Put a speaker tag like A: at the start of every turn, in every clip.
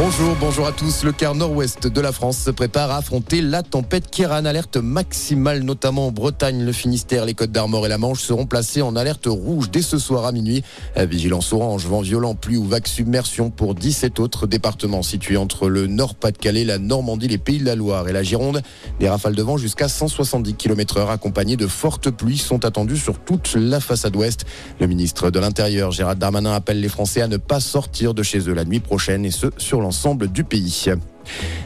A: Bonjour, bonjour à tous. Le quart nord-ouest de la France se prépare à affronter la tempête Kéran. Alerte maximale, notamment en Bretagne, le Finistère, les Côtes d'Armor et la Manche seront placés en alerte rouge dès ce soir à minuit. Vigilance orange, vent violent, pluie ou vague submersion pour 17 autres départements situés entre le Nord-Pas-de-Calais, la Normandie, les Pays de la Loire et la Gironde. Des rafales de vent jusqu'à 170 km heure accompagnées de fortes pluies sont attendues sur toute la façade ouest. Le ministre de l'Intérieur, Gérald Darmanin, appelle les Français à ne pas sortir de chez eux la nuit prochaine et ce, sur du pays.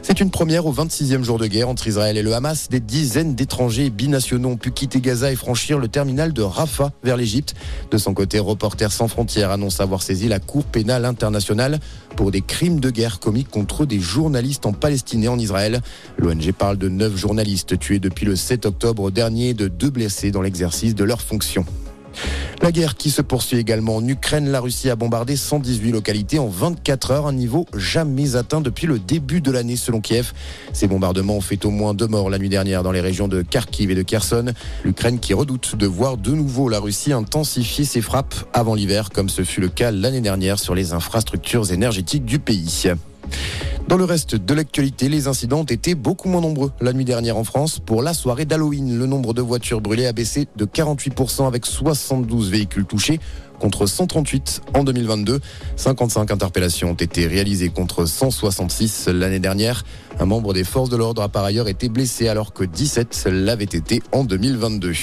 A: C'est une première au 26e jour de guerre entre Israël et le Hamas. Des dizaines d'étrangers binationaux ont pu quitter Gaza et franchir le terminal de Rafah vers l'Égypte. De son côté, Reporters sans frontières annonce avoir saisi la Cour pénale internationale pour des crimes de guerre commis contre des journalistes en Palestine et en Israël. L'ONG parle de neuf journalistes tués depuis le 7 octobre dernier et de deux blessés dans l'exercice de leurs fonctions. La guerre qui se poursuit également en Ukraine. La Russie a bombardé 118 localités en 24 heures, un niveau jamais atteint depuis le début de l'année selon Kiev. Ces bombardements ont fait au moins deux morts la nuit dernière dans les régions de Kharkiv et de Kherson. L'Ukraine qui redoute de voir de nouveau la Russie intensifier ses frappes avant l'hiver, comme ce fut le cas l'année dernière sur les infrastructures énergétiques du pays. Dans le reste de l'actualité, les incidents ont été beaucoup moins nombreux la nuit dernière en France. Pour la soirée d'Halloween, le nombre de voitures brûlées a baissé de 48% avec 72 véhicules touchés contre 138 en 2022. 55 interpellations ont été réalisées contre 166 l'année dernière. Un membre des forces de l'ordre a par ailleurs été blessé alors que 17 l'avaient été en 2022.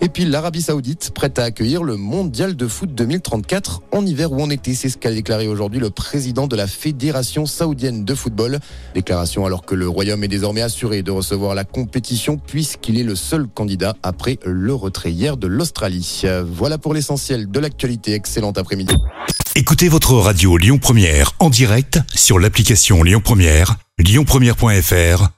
A: Et puis l'Arabie Saoudite prête à accueillir le Mondial de foot 2034 en hiver ou en été. C'est ce qu'a déclaré aujourd'hui le président de la Fédération saoudienne de football. Déclaration alors que le Royaume est désormais assuré de recevoir la compétition puisqu'il est le seul candidat après le retrait hier de l'Australie. Voilà pour l'essentiel de l'actualité. Excellent après-midi.
B: Écoutez votre radio Lyon Première en direct sur l'application Lyon Première, lyonpremière.fr